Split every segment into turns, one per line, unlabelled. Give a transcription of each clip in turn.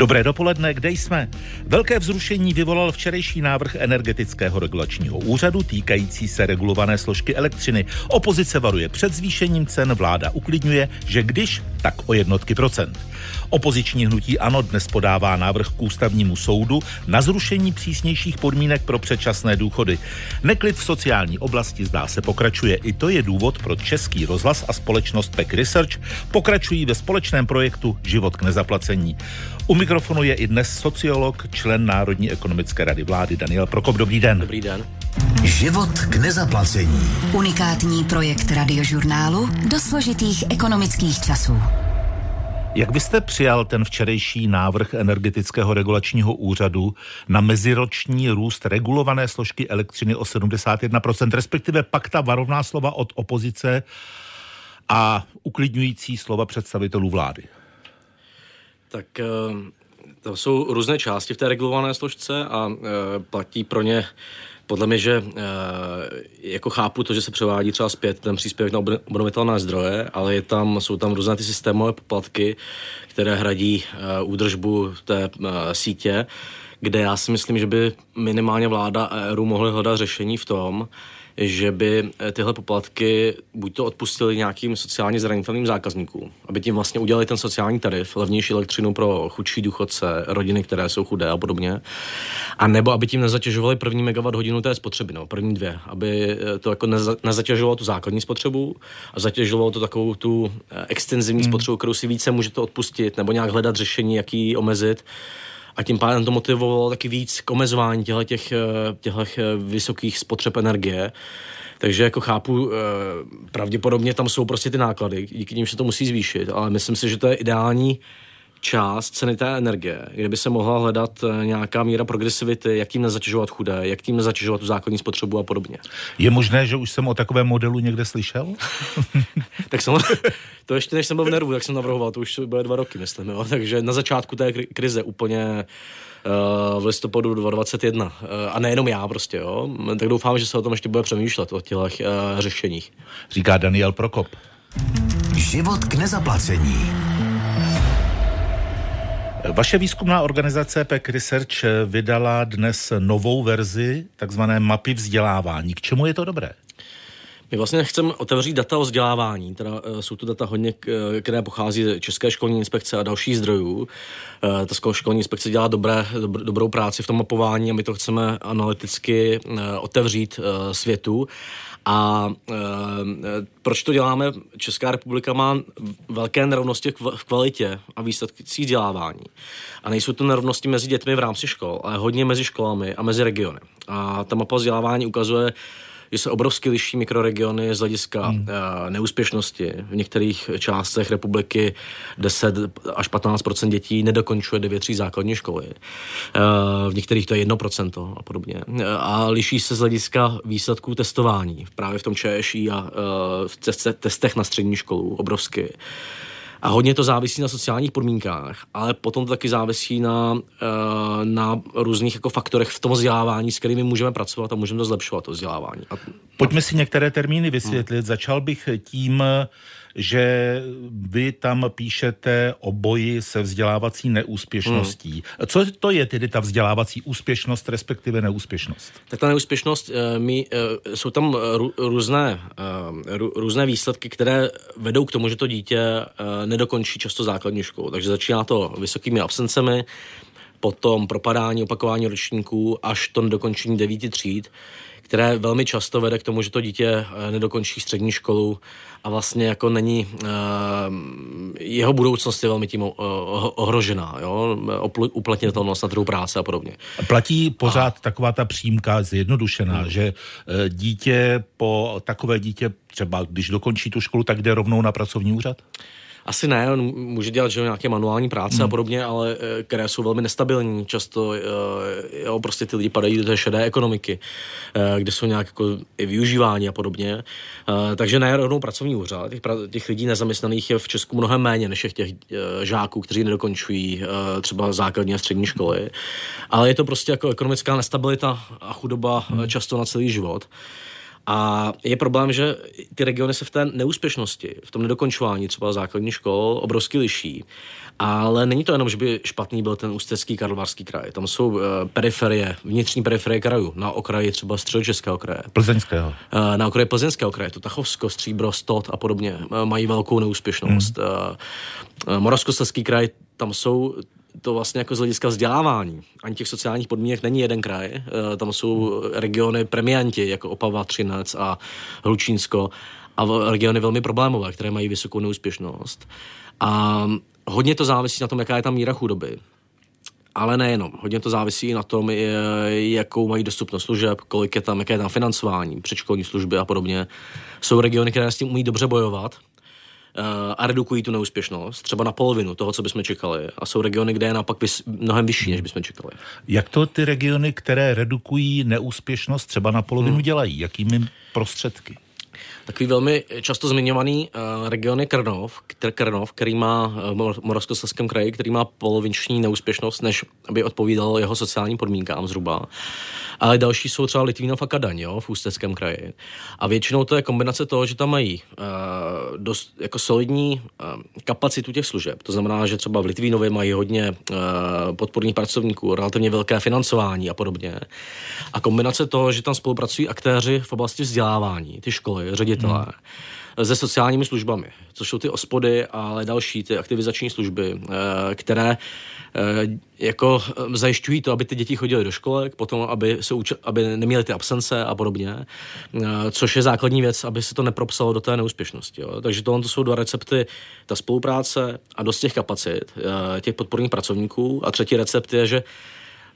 Dobré dopoledne, kde jsme? Velké vzrušení vyvolal včerejší návrh energetického regulačního úřadu týkající se regulované složky elektřiny. Opozice varuje před zvýšením cen, vláda uklidňuje, že když, tak o jednotky procent. Opoziční hnutí ANO dnes podává návrh k ústavnímu soudu na zrušení přísnějších podmínek pro předčasné důchody. Neklid v sociální oblasti zdá se pokračuje. I to je důvod pro Český rozhlas a společnost Peck Research pokračují ve společném projektu Život k nezaplacení. U mikrofonu je i dnes sociolog, člen Národní ekonomické rady vlády Daniel Prokop. Dobrý den.
Dobrý den.
Život k nezaplacení.
Unikátní projekt radiožurnálu do složitých ekonomických časů.
Jak byste přijal ten včerejší návrh energetického regulačního úřadu na meziroční růst regulované složky elektřiny o 71%, respektive pak ta varovná slova od opozice a uklidňující slova představitelů vlády?
Tak eh, to jsou různé části v té regulované složce a eh, platí pro ně podle mě, že e, jako chápu to, že se převádí třeba zpět ten příspěvek na obnovitelné zdroje, ale je tam, jsou tam různé ty systémové poplatky, které hradí e, údržbu té e, sítě, kde já si myslím, že by minimálně vláda a EU mohly hledat řešení v tom, že by eh, tyhle poplatky buď to odpustili nějakým sociálně zranitelným zákazníkům, aby tím vlastně udělali ten sociální tarif, levnější elektřinu pro chudší důchodce, rodiny, které jsou chudé a podobně, a nebo aby tím nezatěžovali první megawatt hodinu té spotřeby, no, první dvě, aby eh, to jako neza, nezatěžovalo tu základní spotřebu a zatěžovalo to takovou tu eh, extenzivní hmm. spotřebu, kterou si více můžete odpustit, nebo nějak hledat řešení, jak ji omezit a tím pádem to motivovalo taky víc k omezování těchto těch, těch vysokých spotřeb energie. Takže jako chápu, eh, pravděpodobně tam jsou prostě ty náklady, díky nim se to musí zvýšit, ale myslím si, že to je ideální část ceny té energie, kde by se mohla hledat eh, nějaká míra progresivity, jak tím nezatěžovat chudé, jak tím nezatěžovat tu základní spotřebu a podobně.
Je možné, že už jsem o takovém modelu někde slyšel?
tak jsem, to ještě než jsem byl v nervu, tak jsem navrhoval, to už bude dva roky, myslím, jo. takže na začátku té krize úplně v listopadu 2021. A nejenom já prostě, jo. Tak doufám, že se o tom ještě bude přemýšlet, o těch uh, řešeních.
Říká Daniel Prokop.
Život k nezaplacení.
Vaše výzkumná organizace PEC Research vydala dnes novou verzi takzvané mapy vzdělávání. K čemu je to dobré?
My vlastně chceme otevřít data o vzdělávání, teda uh, jsou to data hodně, které pochází z České školní inspekce a dalších zdrojů. Uh, ta školní inspekce dělá dobré, dobr, dobrou práci v tom mapování a my to chceme analyticky otevřít světu. A e, proč to děláme? Česká republika má velké nerovnosti v kvalitě a výsledcích vzdělávání. A nejsou to nerovnosti mezi dětmi v rámci škol, ale hodně mezi školami a mezi regiony. A ta mapa vzdělávání ukazuje, že se obrovsky liší mikroregiony z hlediska hmm. Eh, neúspěšnosti. V některých částech republiky 10 až 15% dětí nedokončuje 9 tří základní školy. Eh, v některých to je 1% a podobně. Eh, a liší se z hlediska výsledků testování. Právě v tom ČŠI a v testech na střední školu obrovsky. A hodně to závisí na sociálních podmínkách, ale potom to taky závisí na, eh, na různých jako faktorech v tom vzdělávání, s kterými můžeme pracovat a můžeme to zlepšovat, to vzdělávání. A,
Pojďme si některé termíny vysvětlit. Hmm. Začal bych tím, že vy tam píšete o boji se vzdělávací neúspěšností. Hmm. Co to je tedy ta vzdělávací úspěšnost, respektive neúspěšnost?
Tak ta neúspěšnost, eh, my, eh, jsou tam různé, eh, různé výsledky, které vedou k tomu, že to dítě nedokončí často základní školu. Takže začíná to vysokými absencemi, potom propadání, opakování ročníků až to nedokončení devíti tříd které velmi často vede k tomu, že to dítě eh, nedokončí střední školu a vlastně jako není, uh, jeho budoucnost je velmi tím uh, ohrožená, jo, uplatnitelnost na trhu práce a podobně.
Platí pořád a... taková ta přímka zjednodušená, hmm. že uh, dítě po takové dítě třeba, když dokončí tu školu, tak jde rovnou na pracovní úřad?
Asi ne, on může dělat že, nějaké manuální práce hmm. a podobně, ale eh, které jsou velmi nestabilní. Často eh, jo, prostě ty lidi padají do té šedé ekonomiky, eh, kde jsou nějak jako i využívání a podobně. Takže ne rovnou pracovní úřad. Těch, těch lidí nezaměstnaných je v Česku mnohem méně než těch žáků, kteří nedokončují třeba základní a střední školy. Ale je to prostě jako ekonomická nestabilita a chudoba hmm. často na celý život. A je problém, že ty regiony se v té neúspěšnosti, v tom nedokončování třeba základní škol obrovsky liší. Ale není to jenom, že by špatný byl ten ústecký karlovarský kraj. Tam jsou uh, periferie, vnitřní periferie krajů, na okraji třeba středočeského kraje.
Plzeňského.
Uh, na okraji plzeňského kraje, to Tachovsko, Stříbro, Stot a podobně, uh, mají velkou neúspěšnost. Hmm. Moravskoslezský kraj, tam jsou to vlastně jako z hlediska vzdělávání ani těch sociálních podmínek není jeden kraj. Tam jsou regiony premianti, jako Opava, Třinec a Hlučínsko a regiony velmi problémové, které mají vysokou neúspěšnost. A hodně to závisí na tom, jaká je tam míra chudoby. Ale nejenom. Hodně to závisí na tom, jakou mají dostupnost služeb, kolik je tam, jaké je tam financování, předškolní služby a podobně. Jsou regiony, které s tím umí dobře bojovat eh, a redukují tu neúspěšnost, třeba na polovinu toho, co bychom čekali. A jsou regiony, kde je naopak vys- mnohem vyšší, než bychom čekali.
Jak to ty regiony, které redukují neúspěšnost, třeba na polovinu hmm. dělají? Jakými prostředky?
Takový velmi často zmiňovaný uh, region je Krnov, Krnov, který má v Moravskoslezském kraji, který má poloviční neúspěšnost, než aby odpovídal jeho sociálním podmínkám zhruba. Ale další jsou třeba Litvínov a Kadaň, jo, v Ústeckém kraji. A většinou to je kombinace toho, že tam mají uh, dost jako solidní uh, kapacitu těch služeb. To znamená, že třeba v Litvínově mají hodně uh, podporných pracovníků, relativně velké financování a podobně. A kombinace toho, že tam spolupracují aktéři v oblasti vzdělávání, ty školy, ředitelé, hmm. se sociálními službami, což jsou ty ospody, ale další ty aktivizační služby, které Eh, jako eh, zajišťují to, aby ty děti chodily do školek, potom, aby, se uči, aby neměly ty absence a podobně, eh, což je základní věc, aby se to nepropsalo do té neúspěšnosti. Jo. Takže tohle to jsou dva recepty, ta spolupráce a dost těch kapacit, těch podporných pracovníků. A třetí recept je, že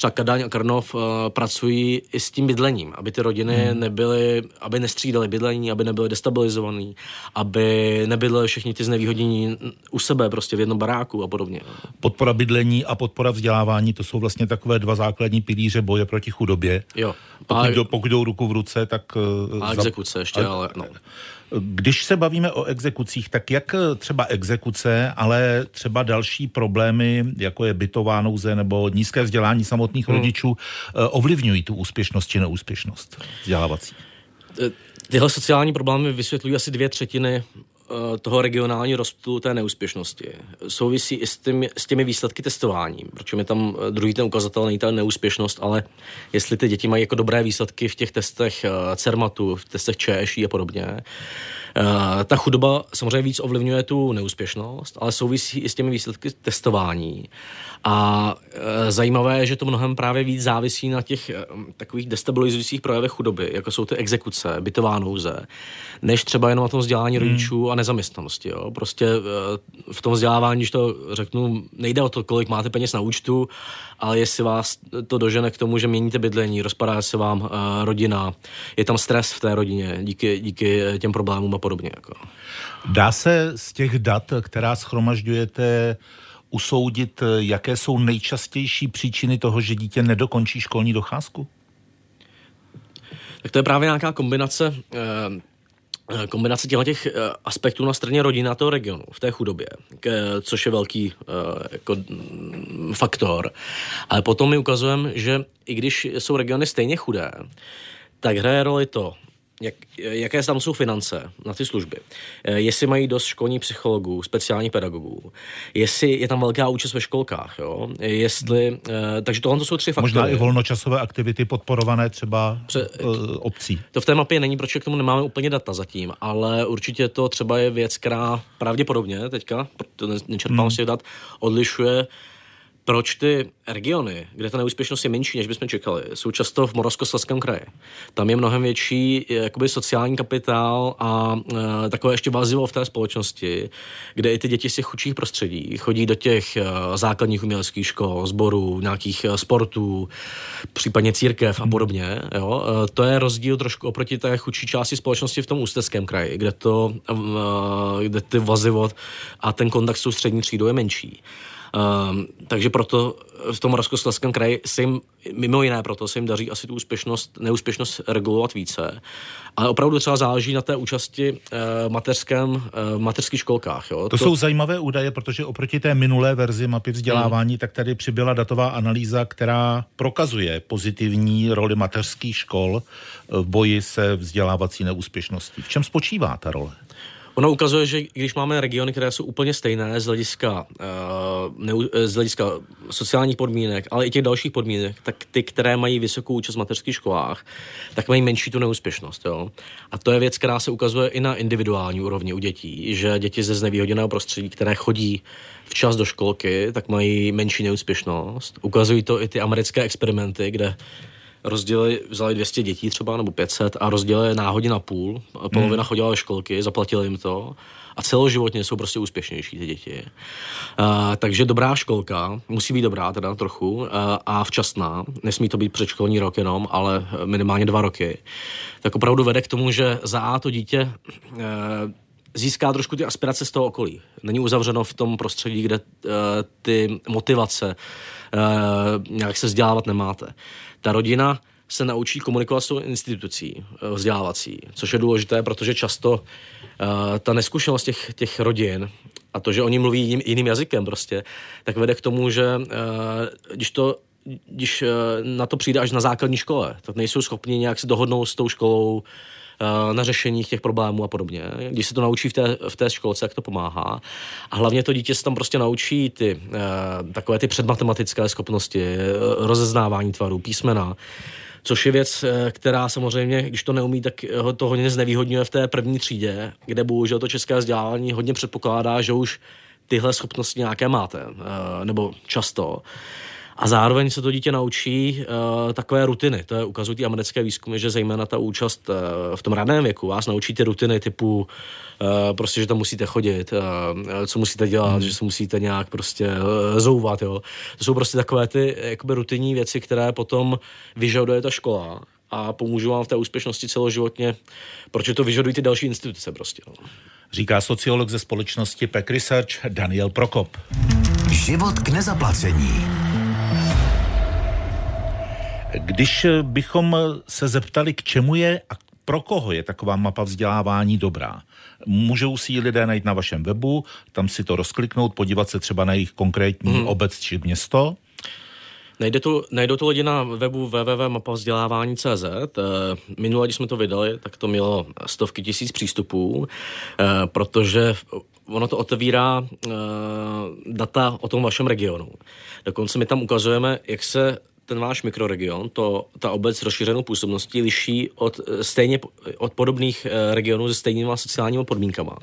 třeba Kadaň a Krnov uh, pracují i s tím bydlením, aby ty rodiny hmm. nebyly, aby nestřídaly bydlení, aby nebyly destabilizovaný, aby nebyly všichni ty znevýhodnění u sebe prostě v jednom baráku a podobně.
Podpora bydlení a podpora vzdělávání, to jsou vlastně takové dva základní pilíře boje proti chudobě.
Jo.
Pokud, a... jdou, pokud jdou ruku v ruce, tak...
Uh, a exekuce ještě, a... ale no.
Když se bavíme o exekucích, tak jak třeba exekuce, ale třeba další problémy, jako je bytová nouze nebo nízké vzdělání samotných hmm. rodičů, eh, ovlivňují tu úspěšnost či neúspěšnost vzdělávací?
Eh, tyhle sociální problémy vysvětlují asi dvě třetiny eh, toho regionálního rozptylu té neúspěšnosti. Souvisí i s, těmi, s těmi výsledky testování, protože je tam druhý ten ukazatel, není ta neúspěšnost, ale jestli ty děti mají jako dobré výsledky v těch testech CERMATu, v testech ČŠI a podobně, Eh, ta chudoba samozřejmě víc ovlivňuje tu neúspěšnost, ale souvisí i s těmi výsledky testování. A e, zajímavé je, že to mnohem právě víc závisí na těch e, takových destabilizujících projevech chudoby, jako jsou ty exekuce, bytová nouze, než třeba jenom na tom vzdělání hmm. rodičů a nezaměstnanosti. Jo. Prostě e, v tom vzdělávání, když to řeknu, nejde o to, kolik máte peněz na účtu, ale jestli vás to dožene k tomu, že měníte bydlení, rozpadá se vám e, rodina, je tam stres v té rodině díky, díky těm problémům a podobně. Jako.
Dá se z těch dat, která schromažďujete, usoudit, jaké jsou nejčastější příčiny toho, že dítě nedokončí školní docházku?
Tak to je právě nějaká kombinace eh, kombinace těchto těch eh, aspektů na straně rodiny a toho regionu v té chudobě, což je velký eh, jako, mm, faktor. Ale potom my ukazujeme, že i když jsou regiony stejně chudé, tak hraje roli to, jak, jaké tam jsou finance na ty služby, eh, jestli mají dost školních psychologů, speciálních pedagogů, jestli je tam velká účast ve školkách, jo? jestli, eh, takže tohle to jsou tři faktory.
Možná i volnočasové aktivity podporované třeba Pře- uh, obcí.
To v té mapě není, protože k tomu nemáme úplně data zatím, ale určitě to třeba je věc, která pravděpodobně teďka, nečerpám hmm. si dat, odlišuje proč ty regiony, kde ta neúspěšnost je menší, než bychom čekali, jsou často v Moravskoslezském kraji. Tam je mnohem větší jakoby sociální kapitál a e, takové ještě vazivo v té společnosti, kde i ty děti z těch chudších prostředí chodí do těch e, základních uměleckých škol, sborů, nějakých e, sportů, případně církev a podobně. Jo? E, to je rozdíl trošku oproti té chudší části společnosti v tom ústeckém kraji, kde, to, e, kde ty vazivo a ten kontakt s tou střední třídou je menší. Um, takže proto v tom Moravskoslezském kraji se jim, mimo jiné proto se jim daří asi tu úspěšnost, neúspěšnost regulovat více. Ale opravdu třeba záleží na té účasti uh, mateřském, uh, mateřských školkách. Jo.
To, to jsou zajímavé údaje, protože oproti té minulé verzi mapy vzdělávání, hmm. tak tady přibyla datová analýza, která prokazuje pozitivní roli mateřských škol v boji se vzdělávací neúspěšností. V čem spočívá ta role?
Ono ukazuje, že když máme regiony, které jsou úplně stejné z hlediska, uh, ne, z hlediska sociálních podmínek, ale i těch dalších podmínek, tak ty, které mají vysokou účast v mateřských školách, tak mají menší tu neúspěšnost. Jo? A to je věc, která se ukazuje i na individuální úrovni u dětí, že děti ze znevýhodněného prostředí, které chodí včas do školky, tak mají menší neúspěšnost. Ukazují to i ty americké experimenty, kde rozdělili, vzali 200 dětí třeba, nebo 500 a rozdělili náhodně na půl. Polovina hmm. chodila do školky, zaplatili jim to a celoživotně jsou prostě úspěšnější ty děti. Uh, takže dobrá školka, musí být dobrá teda trochu uh, a včasná, nesmí to být předškolní rok jenom, ale minimálně dva roky, tak opravdu vede k tomu, že za A to dítě uh, získá trošku ty aspirace z toho okolí. Není uzavřeno v tom prostředí, kde uh, ty motivace uh, nějak se vzdělávat nemáte ta rodina se naučí komunikovat s tou institucí eh, vzdělávací, což je důležité, protože často uh, ta neskušenost těch, těch rodin a to, že oni mluví jiným, jiným jazykem prostě, tak vede k tomu, že uh, když to když na to přijde až na základní škole, tak nejsou schopni nějak se dohodnout s tou školou, na řešení těch problémů a podobně. Když se to naučí v té, v té školce, jak to pomáhá. A hlavně to dítě se tam prostě naučí ty takové ty předmatematické schopnosti, rozeznávání tvarů, písmena, což je věc, která samozřejmě, když to neumí, tak ho to hodně znevýhodňuje v té první třídě, kde bohužel to české vzdělání hodně předpokládá, že už tyhle schopnosti nějaké máte, nebo často. A zároveň se to dítě naučí uh, takové rutiny. To je, ukazují ty americké výzkumy, že zejména ta účast uh, v tom raném věku vás naučí ty rutiny typu uh, prostě, že tam musíte chodit, uh, co musíte dělat, hmm. že se musíte nějak prostě uh, zouvat, jo. To jsou prostě takové ty jakoby rutinní věci, které potom vyžaduje ta škola a pomůžu vám v té úspěšnosti celoživotně, protože to vyžadují ty další instituce prostě. Jo.
Říká sociolog ze společnosti Pek Research Daniel Prokop.
Život k nezaplacení.
Když bychom se zeptali, k čemu je a pro koho je taková mapa vzdělávání dobrá? Můžou si ji lidé najít na vašem webu, tam si to rozkliknout, podívat se třeba na jejich konkrétní hmm. obec či město?
Najde to, najdou to lidi na webu www.mapavzdělávání.cz. Eh, minule, když jsme to vydali, tak to mělo stovky tisíc přístupů, eh, protože ono to otevírá eh, data o tom vašem regionu. Dokonce my tam ukazujeme, jak se ten váš mikroregion, to, ta obec s rozšířenou působností liší od, eh, stejně, od podobných eh, regionů se stejnými sociálními podmínkama.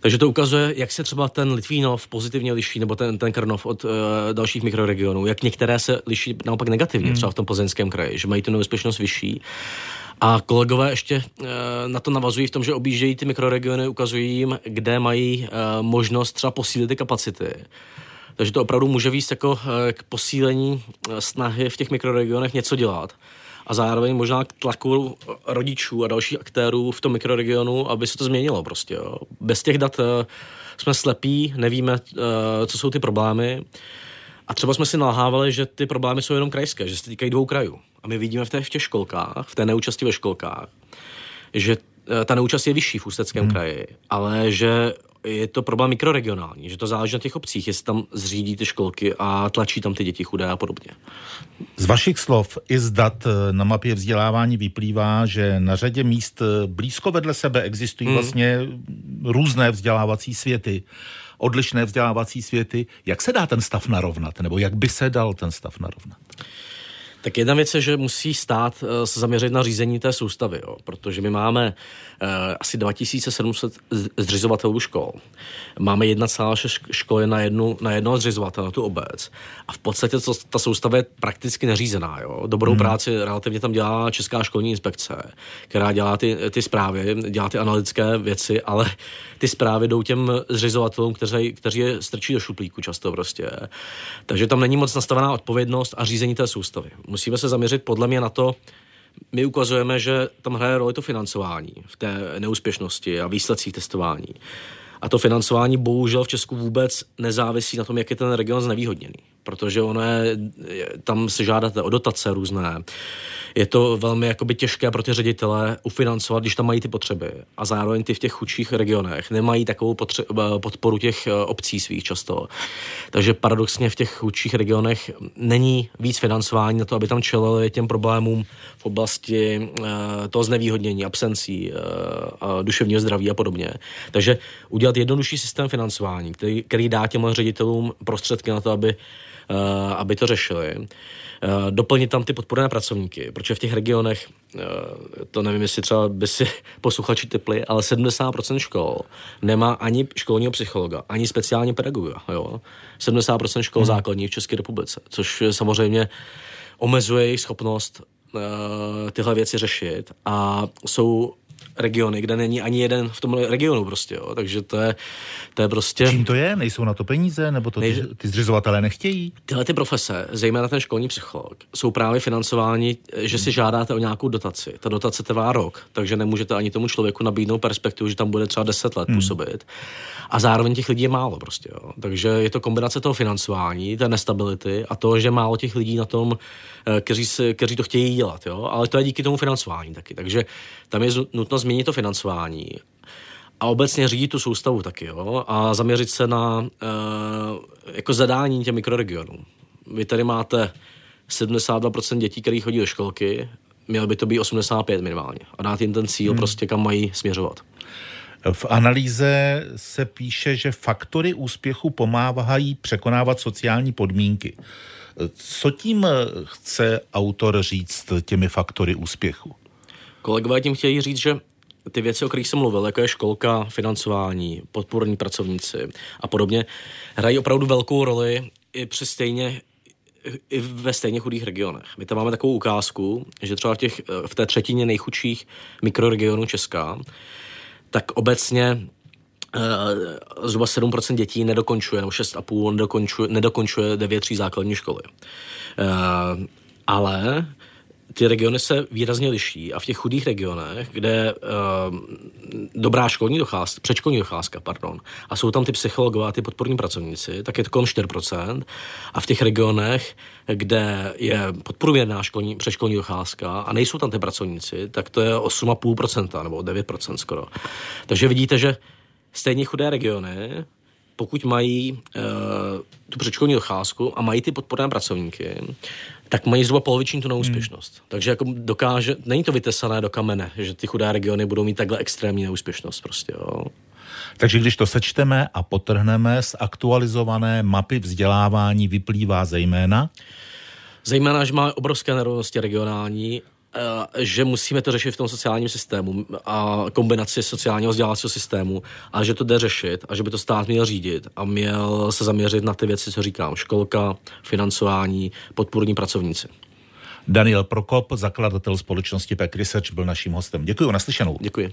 Takže to ukazuje, jak se třeba ten Litvínov pozitivně liší, nebo ten, ten Krnov od uh, dalších mikroregionů, jak některé se liší naopak negativně, hmm. třeba v tom plzeňském kraji, že mají tu neúspěšnost vyšší. A kolegové ještě uh, na to navazují v tom, že objíždějí ty mikroregiony, ukazují jim, kde mají uh, možnost třeba posílit ty kapacity. Takže to opravdu může víc jako eh, k posílení eh, snahy v těch mikroregionech něco dělat a zároveň možná k tlaku rodičů a dalších aktérů v tom mikroregionu, aby se to změnilo prostě. Jo. Bez těch dat eh, jsme slepí, nevíme, co jsou ty problémy. A třeba jsme si nalhávali, že ty problémy jsou jenom krajské, že se týkají dvou krajů. A my vidíme v, té, v těch školkách, v té neúčasti ve školkách, že ta neúčast je vyšší v Ústeckém hmm. kraji, ale že je to problém mikroregionální, že to záleží na těch obcích, jestli tam zřídí ty školky a tlačí tam ty děti chudé a podobně.
Z vašich slov i z dat eh, na mapě vzdělávání vyplývá, že na řadě míst eh, blízko vedle sebe existují hmm. vlastně různé vzdělávací světy, odlišné vzdělávací světy. Jak se dá ten stav narovnat, nebo jak by se dal ten stav narovnat?
Tak jedna věc je, že musí stát uh, se zaměřit na řízení té soustavy, jo, protože my máme uh, asi 2700 zřizovatelů škol. Máme 1,6 školy na, jednu, na jednoho zřizovatele, na tu obec. A v podstatě to, ta soustava je prakticky neřízená. Jo. Dobrou hmm. práci relativně tam dělá Česká školní inspekce, která dělá ty, ty zprávy, dělá ty analytické věci, ale ty zprávy jdou těm zřizovatelům, kteří, kteří je strčí do šuplíku často prostě. Takže tam není moc nastavená odpovědnost a řízení té soustavy musíme se zaměřit podle mě na to, my ukazujeme, že tam hraje roli to financování v té neúspěšnosti a výsledcích testování. A to financování bohužel v Česku vůbec nezávisí na tom, jak je ten region znevýhodněný. protože ono je, tam se žádáte o dotace různé. Je to velmi jakoby těžké pro ty ředitele ufinancovat, když tam mají ty potřeby. A zároveň ty v těch chudších regionech nemají takovou potře- podporu těch eh, obcí svých často. Takže paradoxně v těch chudších regionech není víc financování na to, aby tam čelili těm problémům v oblasti uh, toho znevýhodnění, absencí, duševního zdraví a podobně. Takže udělat jednodušší systém financování, který, který dá těm ředitelům prostředky na to, aby Eh, aby to řešili. Eh, doplnit tam ty podporné pracovníky, protože v těch regionech, eh, to nevím, jestli třeba by si posluchači typli, ale 70% škol nemá ani školního psychologa, ani speciálně pedagoga. Jo? 70% škol hmm. základních v České republice, což samozřejmě omezuje jejich schopnost tyhle věci řešit a jsou regiony, kde není ani jeden v tom regionu prostě, jo. takže to je, to je prostě...
Čím to je? Nejsou na to peníze? Nebo to ty, ty zřizovatelé nechtějí?
Tyhle ty profese, zejména ten školní psycholog, jsou právě financováni, že si žádáte o nějakou dotaci. Ta dotace trvá rok, takže nemůžete ani tomu člověku nabídnout perspektivu, že tam bude třeba 10 let hmm. působit. A zároveň těch lidí je málo prostě, jo. Takže je to kombinace toho financování, té nestability a to, že málo těch lidí na tom, eh, kteří, kteří to chtějí dělat, jo. Ale to je díky tomu financování taky. Takže tam je nutno změnit to financování a obecně řídit tu soustavu taky, jo, a zaměřit se na uh, jako zadání těch mikroregionů. Vy tady máte 72% dětí, které chodí do školky, mělo by to být 85 minimálně a dát jim ten cíl hmm. prostě, kam mají směřovat.
V analýze se píše, že faktory úspěchu pomáhají překonávat sociální podmínky. Co tím chce autor říct těmi faktory úspěchu?
Kolegové tím chtějí říct, že ty věci, o kterých jsem mluvil, jako je školka, financování, podporní pracovníci a podobně, hrají opravdu velkou roli i při stejně i ve stejně chudých regionech. My tam máme takovou ukázku, že třeba v, těch, v té třetině nejchudších mikroregionů Česka, tak obecně uh, zhruba 7% dětí nedokončuje, nebo 6,5% nedokončuje, nedokončuje 9 tří základní školy. Uh, ale ty regiony se výrazně liší a v těch chudých regionech, kde uh, dobrá školní docházka, předškolní docházka, pardon, a jsou tam ty psychologové a ty podporní pracovníci, tak je to kolem 4%. A v těch regionech, kde je podprůměrná školní, předškolní docházka a nejsou tam ty pracovníci, tak to je 8,5% nebo 9% skoro. Takže vidíte, že stejně chudé regiony pokud mají uh, tu předškolní docházku a mají ty podporné pracovníky, tak mají zhruba poloviční tu neúspěšnost. Hmm. Takže jako dokáže, není to vytesané do kamene, že ty chudé regiony budou mít takhle extrémní neúspěšnost prostě, jo.
Takže když to sečteme a potrhneme z aktualizované mapy vzdělávání, vyplývá zejména?
Zejména, že má obrovské nerovnosti regionální že musíme to řešit v tom sociálním systému a kombinaci sociálního vzdělávacího systému a že to jde řešit a že by to stát měl řídit a měl se zaměřit na ty věci, co říkám, školka, financování, podpůrní pracovníci.
Daniel Prokop, zakladatel společnosti Pack Research, byl naším hostem. Děkuji, naslyšenou.
Děkuji.